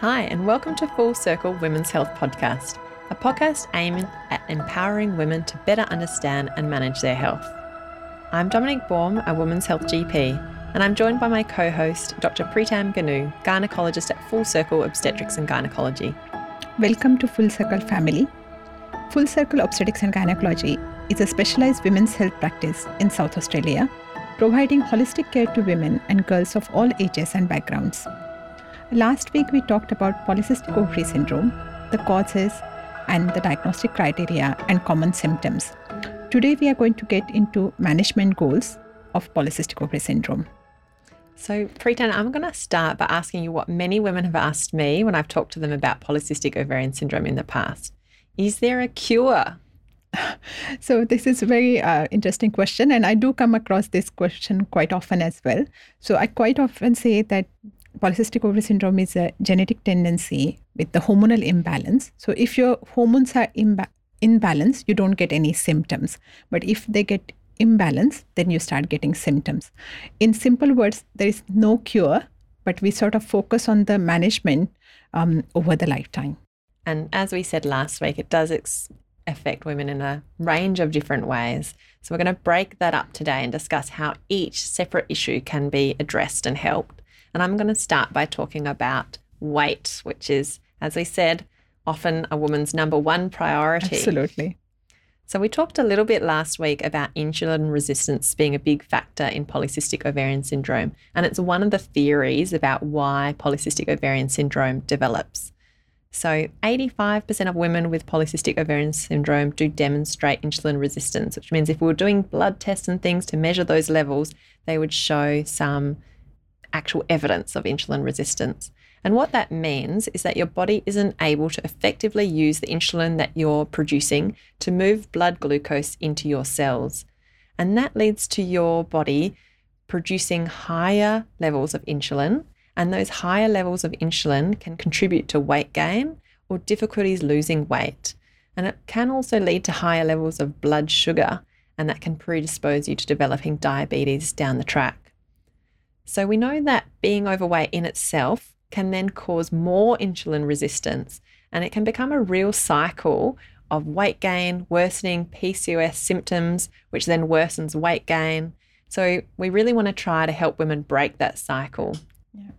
Hi, and welcome to Full Circle Women's Health Podcast, a podcast aiming at empowering women to better understand and manage their health. I'm Dominique Baume, a women's health GP, and I'm joined by my co host, Dr. Preetam Ganu, gynecologist at Full Circle Obstetrics and Gynecology. Welcome to Full Circle family. Full Circle Obstetrics and Gynecology is a specialized women's health practice in South Australia, providing holistic care to women and girls of all ages and backgrounds. Last week, we talked about polycystic ovary syndrome, the causes and the diagnostic criteria and common symptoms. Today, we are going to get into management goals of polycystic ovary syndrome. So, Preetam, I'm going to start by asking you what many women have asked me when I've talked to them about polycystic ovarian syndrome in the past. Is there a cure? So this is a very uh, interesting question, and I do come across this question quite often as well. So I quite often say that polycystic ovary syndrome is a genetic tendency with the hormonal imbalance. So if your hormones are imba- imbalanced, you don't get any symptoms. But if they get imbalance, then you start getting symptoms. In simple words, there is no cure, but we sort of focus on the management um, over the lifetime. And as we said last week, it does ex- affect women in a range of different ways. So we're going to break that up today and discuss how each separate issue can be addressed and helped. And I'm going to start by talking about weight, which is, as we said, often a woman's number one priority. Absolutely. So, we talked a little bit last week about insulin resistance being a big factor in polycystic ovarian syndrome. And it's one of the theories about why polycystic ovarian syndrome develops. So, 85% of women with polycystic ovarian syndrome do demonstrate insulin resistance, which means if we were doing blood tests and things to measure those levels, they would show some actual evidence of insulin resistance. And what that means is that your body isn't able to effectively use the insulin that you're producing to move blood glucose into your cells. And that leads to your body producing higher levels of insulin. And those higher levels of insulin can contribute to weight gain or difficulties losing weight. And it can also lead to higher levels of blood sugar, and that can predispose you to developing diabetes down the track. So we know that being overweight in itself can then cause more insulin resistance and it can become a real cycle of weight gain, worsening PCOS symptoms, which then worsens weight gain. So we really want to try to help women break that cycle. Yeah.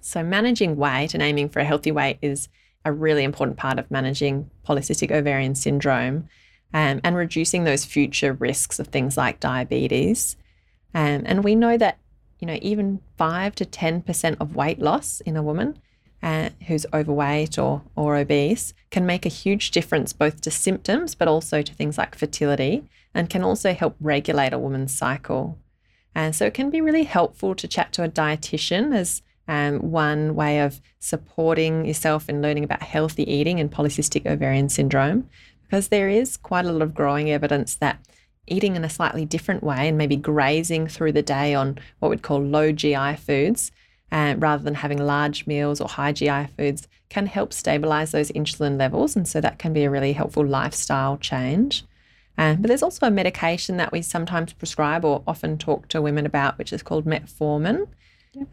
So managing weight and aiming for a healthy weight is a really important part of managing polycystic ovarian syndrome um, and reducing those future risks of things like diabetes. Um, and we know that you know, even 5 to 10% of weight loss in a woman uh, who's overweight or, or obese can make a huge difference both to symptoms but also to things like fertility and can also help regulate a woman's cycle. And so it can be really helpful to chat to a dietitian as um, one way of supporting yourself in learning about healthy eating and polycystic ovarian syndrome, because there is quite a lot of growing evidence that eating in a slightly different way and maybe grazing through the day on what we'd call low GI foods, uh, rather than having large meals or high GI foods, can help stabilize those insulin levels. And so that can be a really helpful lifestyle change. Um, but there's also a medication that we sometimes prescribe or often talk to women about, which is called metformin.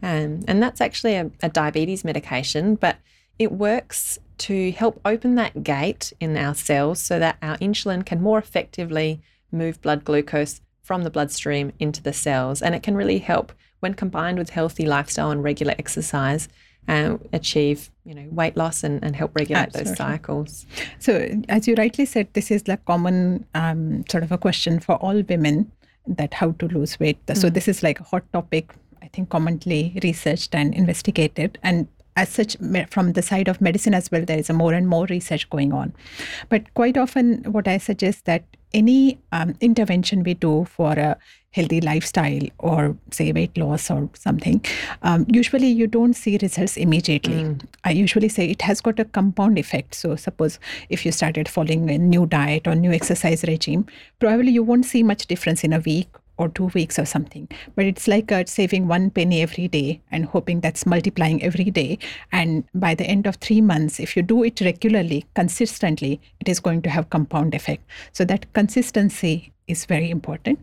Um, and that's actually a, a diabetes medication, but it works to help open that gate in our cells so that our insulin can more effectively move blood glucose from the bloodstream into the cells. And it can really help when combined with healthy lifestyle and regular exercise. Uh, achieve you know weight loss and, and help regulate Absolutely. those cycles so as you rightly said this is the common um, sort of a question for all women that how to lose weight mm. so this is like a hot topic i think commonly researched and investigated and as such from the side of medicine as well there is a more and more research going on but quite often what i suggest that any um, intervention we do for a healthy lifestyle or say weight loss or something um, usually you don't see results immediately mm. i usually say it has got a compound effect so suppose if you started following a new diet or new exercise regime probably you won't see much difference in a week or two weeks or something. But it's like uh, saving one penny every day and hoping that's multiplying every day. And by the end of three months, if you do it regularly, consistently, it is going to have compound effect. So that consistency is very important.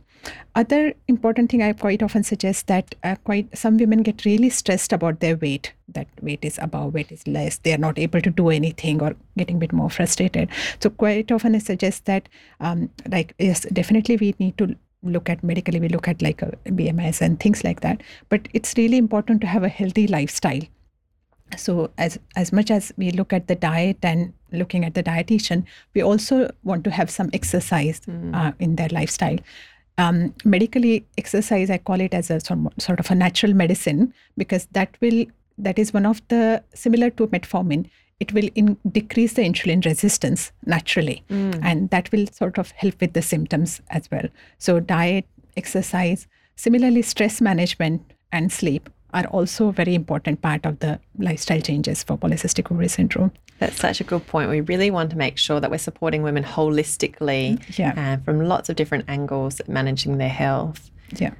Other important thing I quite often suggest that uh, quite some women get really stressed about their weight. That weight is above, weight is less. They are not able to do anything or getting a bit more frustrated. So quite often I suggest that, um, like yes, definitely we need to look at medically. We look at like a BMS and things like that. But it's really important to have a healthy lifestyle so as as much as we look at the diet and looking at the dietitian we also want to have some exercise mm. uh, in their lifestyle um, medically exercise i call it as a sort of a natural medicine because that will that is one of the similar to metformin it will in, decrease the insulin resistance naturally mm. and that will sort of help with the symptoms as well so diet exercise similarly stress management and sleep are also a very important part of the lifestyle changes for polycystic ovary syndrome. That's such a good point. We really want to make sure that we're supporting women holistically yeah. uh, from lots of different angles managing their health. Yeah,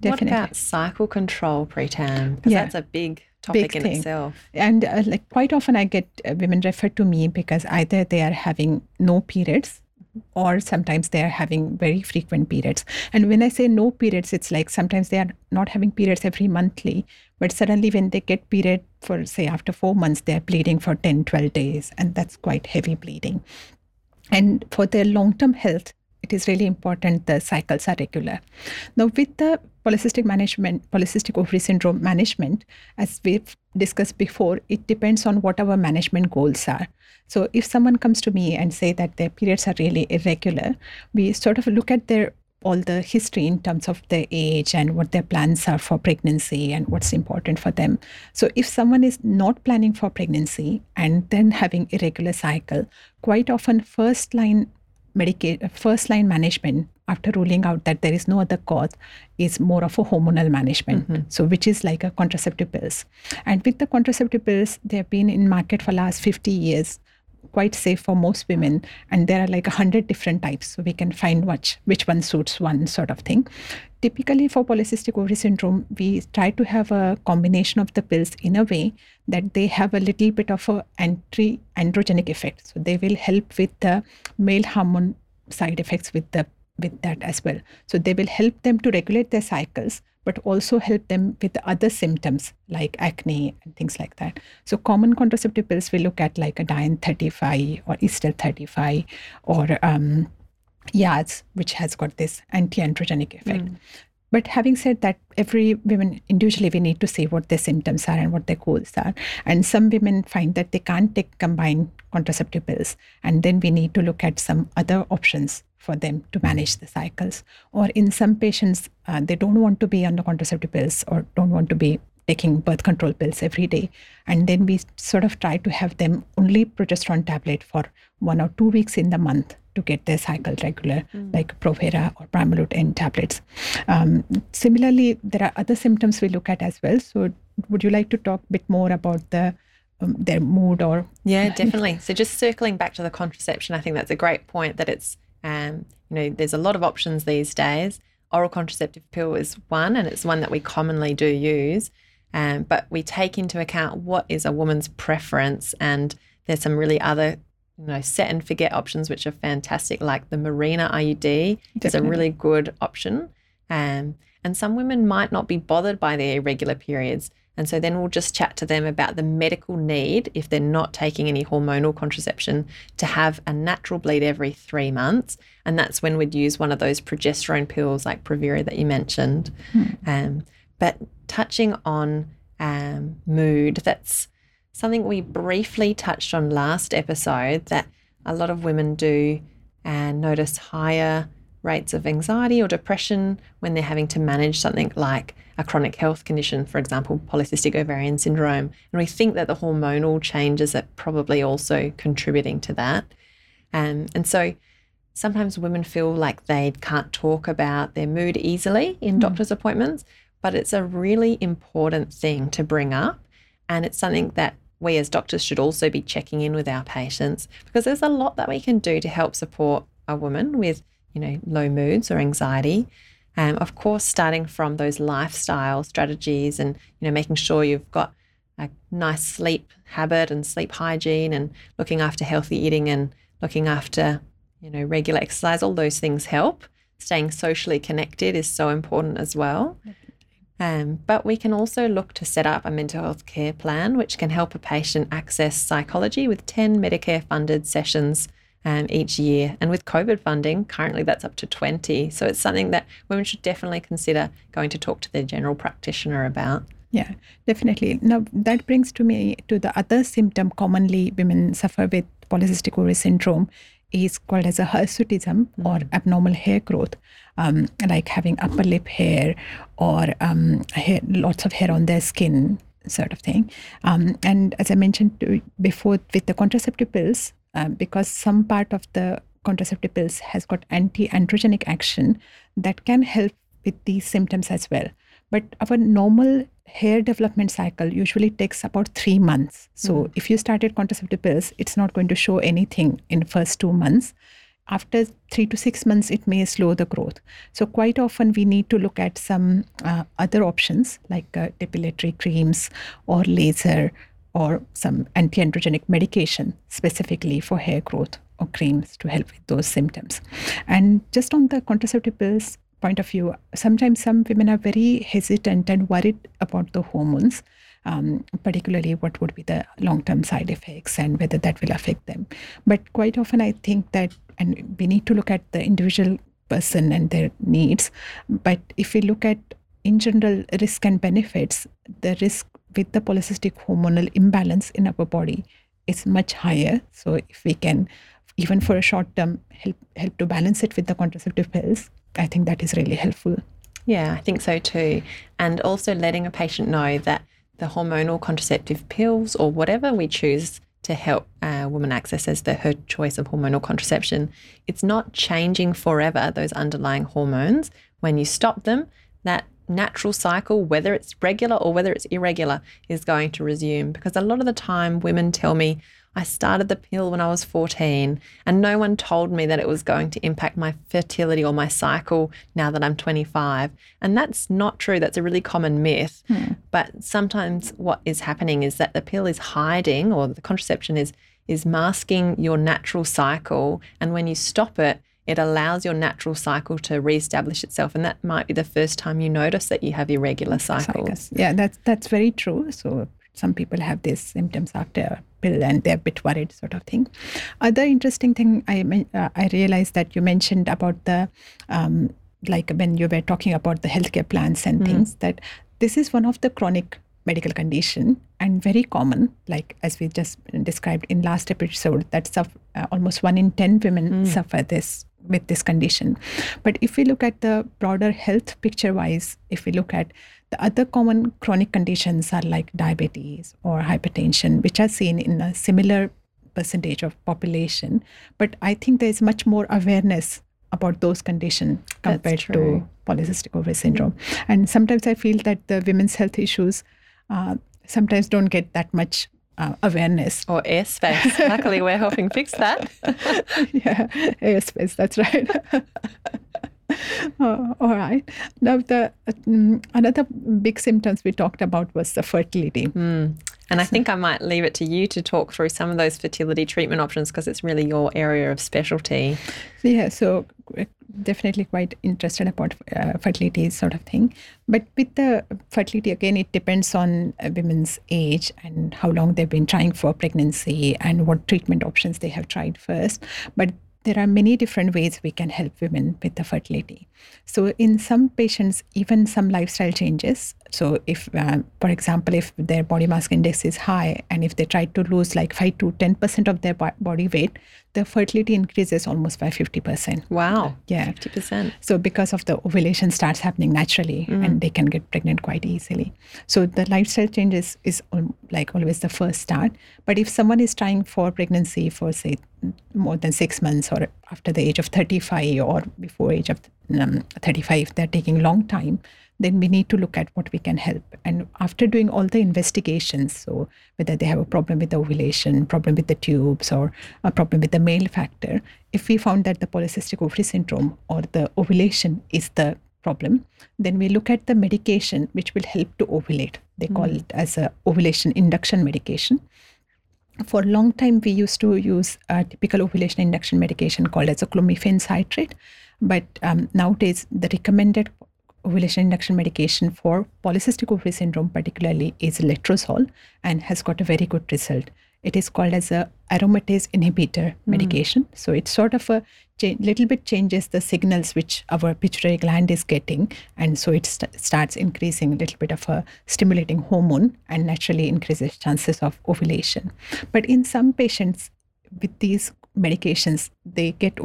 definitely. What about cycle control, Preetam? Because yeah. that's a big topic in thing. itself. And uh, like quite often I get uh, women referred to me because either they are having no periods or sometimes they are having very frequent periods. And when I say no periods, it's like sometimes they are not having periods every monthly, but suddenly when they get period for say after four months, they're bleeding for 10, 12 days, and that's quite heavy bleeding. And for their long term health, it is really important the cycles are regular. Now, with the polycystic management, polycystic ovary syndrome management, as we've discussed before, it depends on what our management goals are. So if someone comes to me and say that their periods are really irregular, we sort of look at their all the history in terms of their age and what their plans are for pregnancy and what's important for them. So if someone is not planning for pregnancy and then having irregular cycle, quite often first line Medicaid first line management after ruling out that there is no other cause is more of a hormonal management mm-hmm. so which is like a contraceptive pills. And with the contraceptive pills they have been in market for last 50 years quite safe for most women. And there are like a hundred different types so we can find which which one suits one sort of thing typically for polycystic ovary syndrome we try to have a combination of the pills in a way that they have a little bit of a anti androgenic effect so they will help with the male hormone side effects with the with that as well so they will help them to regulate their cycles but also help them with other symptoms like acne and things like that. So common contraceptive pills we look at like a Diane 35 or Estelle 35 or um, Yaz, which has got this anti-androgenic effect. Mm. But having said that, every women individually we need to see what their symptoms are and what their goals are. And some women find that they can't take combined contraceptive pills, and then we need to look at some other options for them to manage the cycles. Or in some patients, uh, they don't want to be on the contraceptive pills or don't want to be taking birth control pills every day. And then we sort of try to have them only progesterone tablet for one or two weeks in the month to get their cycle regular, mm. like Provera or Primalut N tablets. Um, similarly, there are other symptoms we look at as well. So, would you like to talk a bit more about the um, their mood or yeah definitely so just circling back to the contraception i think that's a great point that it's um, you know, there's a lot of options these days. Oral contraceptive pill is one, and it's one that we commonly do use. Um, but we take into account what is a woman's preference, and there's some really other, you know, set and forget options which are fantastic, like the Mirena IUD Definitely. is a really good option. Um, and some women might not be bothered by their irregular periods. And so then we'll just chat to them about the medical need, if they're not taking any hormonal contraception, to have a natural bleed every three months. And that's when we'd use one of those progesterone pills like Provera that you mentioned. Hmm. Um, but touching on um, mood, that's something we briefly touched on last episode that a lot of women do and notice higher rates of anxiety or depression when they're having to manage something like a chronic health condition, for example, polycystic ovarian syndrome. And we think that the hormonal changes are probably also contributing to that. Um, and so sometimes women feel like they can't talk about their mood easily in mm. doctor's appointments, but it's a really important thing to bring up. And it's something that we as doctors should also be checking in with our patients because there's a lot that we can do to help support a woman with, you know, low moods or anxiety. Um, of course, starting from those lifestyle strategies and you know making sure you've got a nice sleep habit and sleep hygiene and looking after healthy eating and looking after you know regular exercise. All those things help. staying socially connected is so important as well. Um, but we can also look to set up a mental health care plan, which can help a patient access psychology with 10 Medicare funded sessions um, each year. And with COVID funding, currently that's up to 20. So it's something that women should definitely consider going to talk to their general practitioner about. Yeah, definitely. Now, that brings to me to the other symptom commonly women suffer with polycystic ovary syndrome is called as a hirsutism mm. or abnormal hair growth, um, like having upper lip hair or um, hair, lots of hair on their skin, sort of thing. Um, and as I mentioned before, with the contraceptive pills, uh, because some part of the contraceptive pills has got anti-androgenic action that can help with these symptoms as well. But our normal hair development cycle usually takes about three months. So mm. if you started contraceptive pills, it's not going to show anything in first two months. After three to six months, it may slow the growth. So quite often we need to look at some uh, other options like uh, depilatory creams or laser or some anti-androgenic medication specifically for hair growth or creams to help with those symptoms. And just on the contraceptive pills, point of view, sometimes some women are very hesitant and worried about the hormones, um, particularly what would be the long term side effects and whether that will affect them. But quite often, I think that, and we need to look at the individual person and their needs. But if we look at in general risk and benefits, the risk with the polycystic hormonal imbalance in our body is much higher. So if we can even for a short term help help to balance it with the contraceptive pills I think that is really helpful. Yeah, I think so too. And also letting a patient know that the hormonal contraceptive pills or whatever we choose to help a woman access as the, her choice of hormonal contraception, it's not changing forever those underlying hormones. When you stop them, that natural cycle, whether it's regular or whether it's irregular, is going to resume. Because a lot of the time, women tell me, I started the pill when I was 14, and no one told me that it was going to impact my fertility or my cycle now that I'm 25. And that's not true. That's a really common myth. Hmm. But sometimes what is happening is that the pill is hiding, or the contraception is is masking your natural cycle. And when you stop it, it allows your natural cycle to reestablish itself. And that might be the first time you notice that you have irregular cycles. Yeah, that's that's very true. So some people have these symptoms after pill and they're a bit worried sort of thing other interesting thing i uh, i realized that you mentioned about the um, like when you were talking about the healthcare plans and mm-hmm. things that this is one of the chronic medical condition and very common like as we just described in last episode that uh, almost one in 10 women mm. suffer this with this condition but if we look at the broader health picture wise if we look at the other common chronic conditions are like diabetes or hypertension, which are seen in a similar percentage of population. But I think there is much more awareness about those conditions compared to polycystic ovary syndrome. And sometimes I feel that the women's health issues uh, sometimes don't get that much uh, awareness or airspace. Luckily, we're helping fix that. yeah, airspace. That's right. oh, all right. Now, the um, another big symptoms we talked about was the fertility. Mm. And I think I might leave it to you to talk through some of those fertility treatment options because it's really your area of specialty. Yeah, so uh, definitely quite interested about uh, fertility sort of thing. But with the fertility, again, it depends on a women's age and how long they've been trying for pregnancy and what treatment options they have tried first. But there are many different ways we can help women with the fertility. So, in some patients, even some lifestyle changes. So, if, uh, for example, if their body mass index is high and if they try to lose like 5 to 10% of their body weight, the fertility increases almost by 50%. Wow. Yeah. 50%. So, because of the ovulation starts happening naturally mm. and they can get pregnant quite easily. So, the lifestyle changes is like always the first start. But if someone is trying for pregnancy for, say, more than six months or after the age of 35 or before age of um, 35 they're taking long time then we need to look at what we can help and after doing all the investigations so whether they have a problem with the ovulation problem with the tubes or a problem with the male factor if we found that the polycystic ovary syndrome or the ovulation is the problem then we look at the medication which will help to ovulate they mm. call it as a ovulation induction medication for a long time, we used to use a typical ovulation induction medication called as a clomiphene citrate. But um, nowadays, the recommended ovulation induction medication for polycystic ovary syndrome, particularly, is letrozole and has got a very good result. It is called as a aromatase inhibitor medication. Mm. So it sort of a cha- little bit changes the signals which our pituitary gland is getting, and so it st- starts increasing a little bit of a stimulating hormone and naturally increases chances of ovulation. But in some patients with these medications they get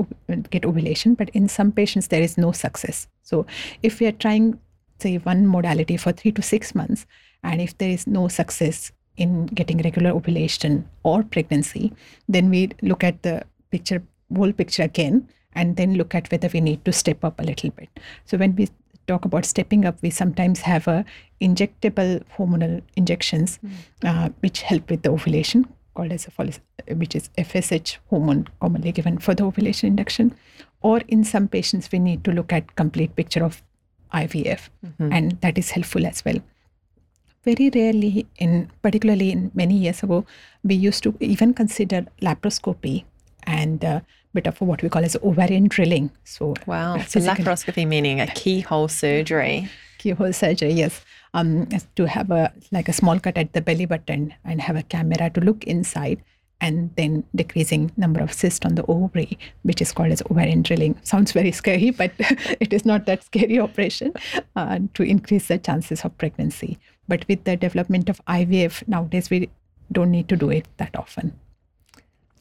get ovulation but in some patients there is no success so if we are trying say one modality for 3 to 6 months and if there is no success in getting regular ovulation or pregnancy, then we look at the picture, whole picture again, and then look at whether we need to step up a little bit. So when we talk about stepping up, we sometimes have a injectable hormonal injections mm. uh, which help with the ovulation, called as a which is FSH hormone commonly given for the ovulation induction. Or in some patients, we need to look at complete picture of IVF, mm-hmm. and that is helpful as well. Very rarely in particularly in many years ago we used to even consider laparoscopy and a bit of what we call as ovarian drilling. So wow. So laparoscopy meaning a keyhole surgery. Keyhole surgery yes um, to have a like a small cut at the belly button and have a camera to look inside and then decreasing number of cysts on the ovary, which is called as ovarian drilling. Sounds very scary, but it is not that scary operation uh, to increase the chances of pregnancy. But with the development of IVF nowadays, we don't need to do it that often.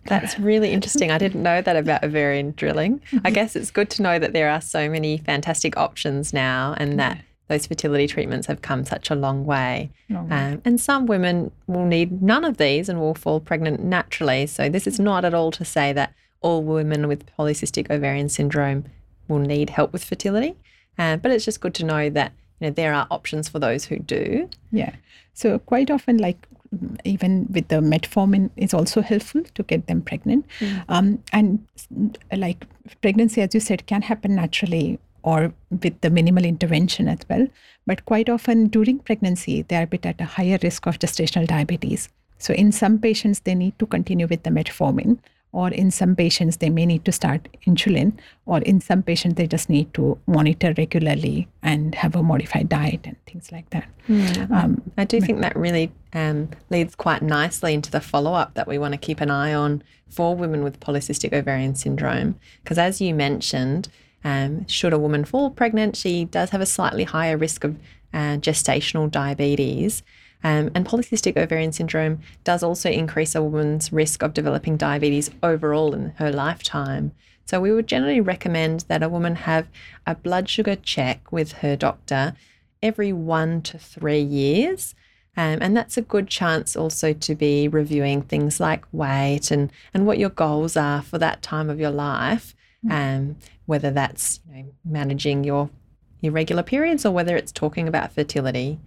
That's really interesting. I didn't know that about ovarian drilling. I mm-hmm. guess it's good to know that there are so many fantastic options now and that those fertility treatments have come such a long way. Long way. Um, and some women will need none of these and will fall pregnant naturally. So, this is not at all to say that all women with polycystic ovarian syndrome will need help with fertility. Uh, but it's just good to know that you know, there are options for those who do. Yeah. So quite often, like even with the metformin, is also helpful to get them pregnant. Mm. Um, and like pregnancy, as you said, can happen naturally or with the minimal intervention as well. But quite often during pregnancy, they are a bit at a higher risk of gestational diabetes. So in some patients, they need to continue with the metformin or in some patients they may need to start insulin or in some patients they just need to monitor regularly and have a modified diet and things like that mm. um, i do think that really um, leads quite nicely into the follow-up that we want to keep an eye on for women with polycystic ovarian syndrome because as you mentioned um, should a woman fall pregnant she does have a slightly higher risk of uh, gestational diabetes um, and polycystic ovarian syndrome does also increase a woman's risk of developing diabetes overall in her lifetime. So, we would generally recommend that a woman have a blood sugar check with her doctor every one to three years. Um, and that's a good chance also to be reviewing things like weight and, and what your goals are for that time of your life, mm. um, whether that's you know, managing your irregular periods or whether it's talking about fertility.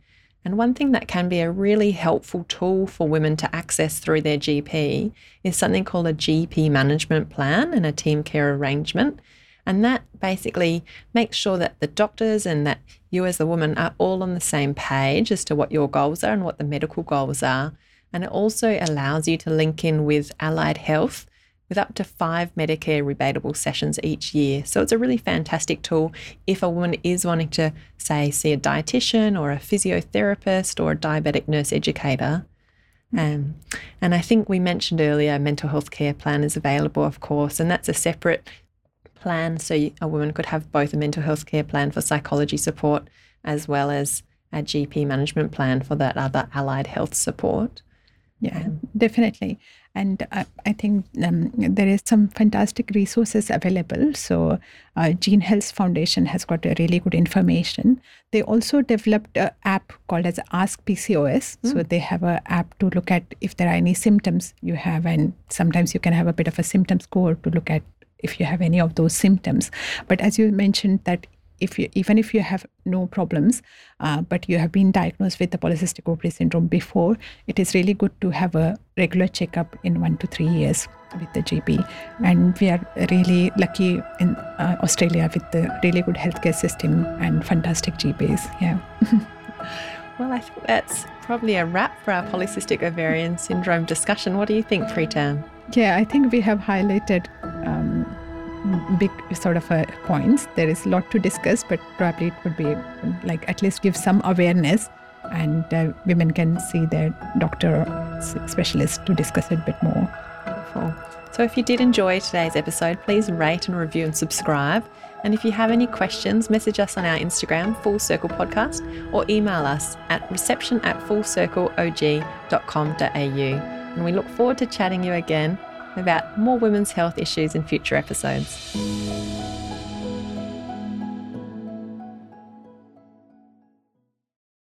And one thing that can be a really helpful tool for women to access through their GP is something called a GP management plan and a team care arrangement. And that basically makes sure that the doctors and that you as the woman are all on the same page as to what your goals are and what the medical goals are. And it also allows you to link in with allied health with up to five Medicare rebatable sessions each year. So it's a really fantastic tool if a woman is wanting to, say, see a dietitian or a physiotherapist or a diabetic nurse educator. Um, and I think we mentioned earlier, mental health care plan is available, of course, and that's a separate plan. So a woman could have both a mental health care plan for psychology support as well as a GP management plan for that other allied health support. Yeah, um, definitely and I, I think um, there is some fantastic resources available. So, uh, Jean Hailes Foundation has got a really good information. They also developed an app called as Ask PCOS. Mm. So they have an app to look at if there are any symptoms you have, and sometimes you can have a bit of a symptom score to look at if you have any of those symptoms. But as you mentioned, that if you even if you have no problems uh, but you have been diagnosed with the polycystic ovary syndrome before it is really good to have a regular checkup in one to three years with the gp and we are really lucky in uh, australia with the really good healthcare system and fantastic gps yeah Well, I think that's probably a wrap for our polycystic ovarian syndrome discussion. What do you think, Preetam? Yeah, I think we have highlighted um, big sort of uh, points. There is a lot to discuss, but probably it would be like at least give some awareness and uh, women can see their doctor or specialist to discuss it a bit more. So, if you did enjoy today's episode, please rate and review and subscribe. And if you have any questions, message us on our Instagram, Full Circle Podcast, or email us at reception at fullcircleog.com.au. And we look forward to chatting you again about more women's health issues in future episodes.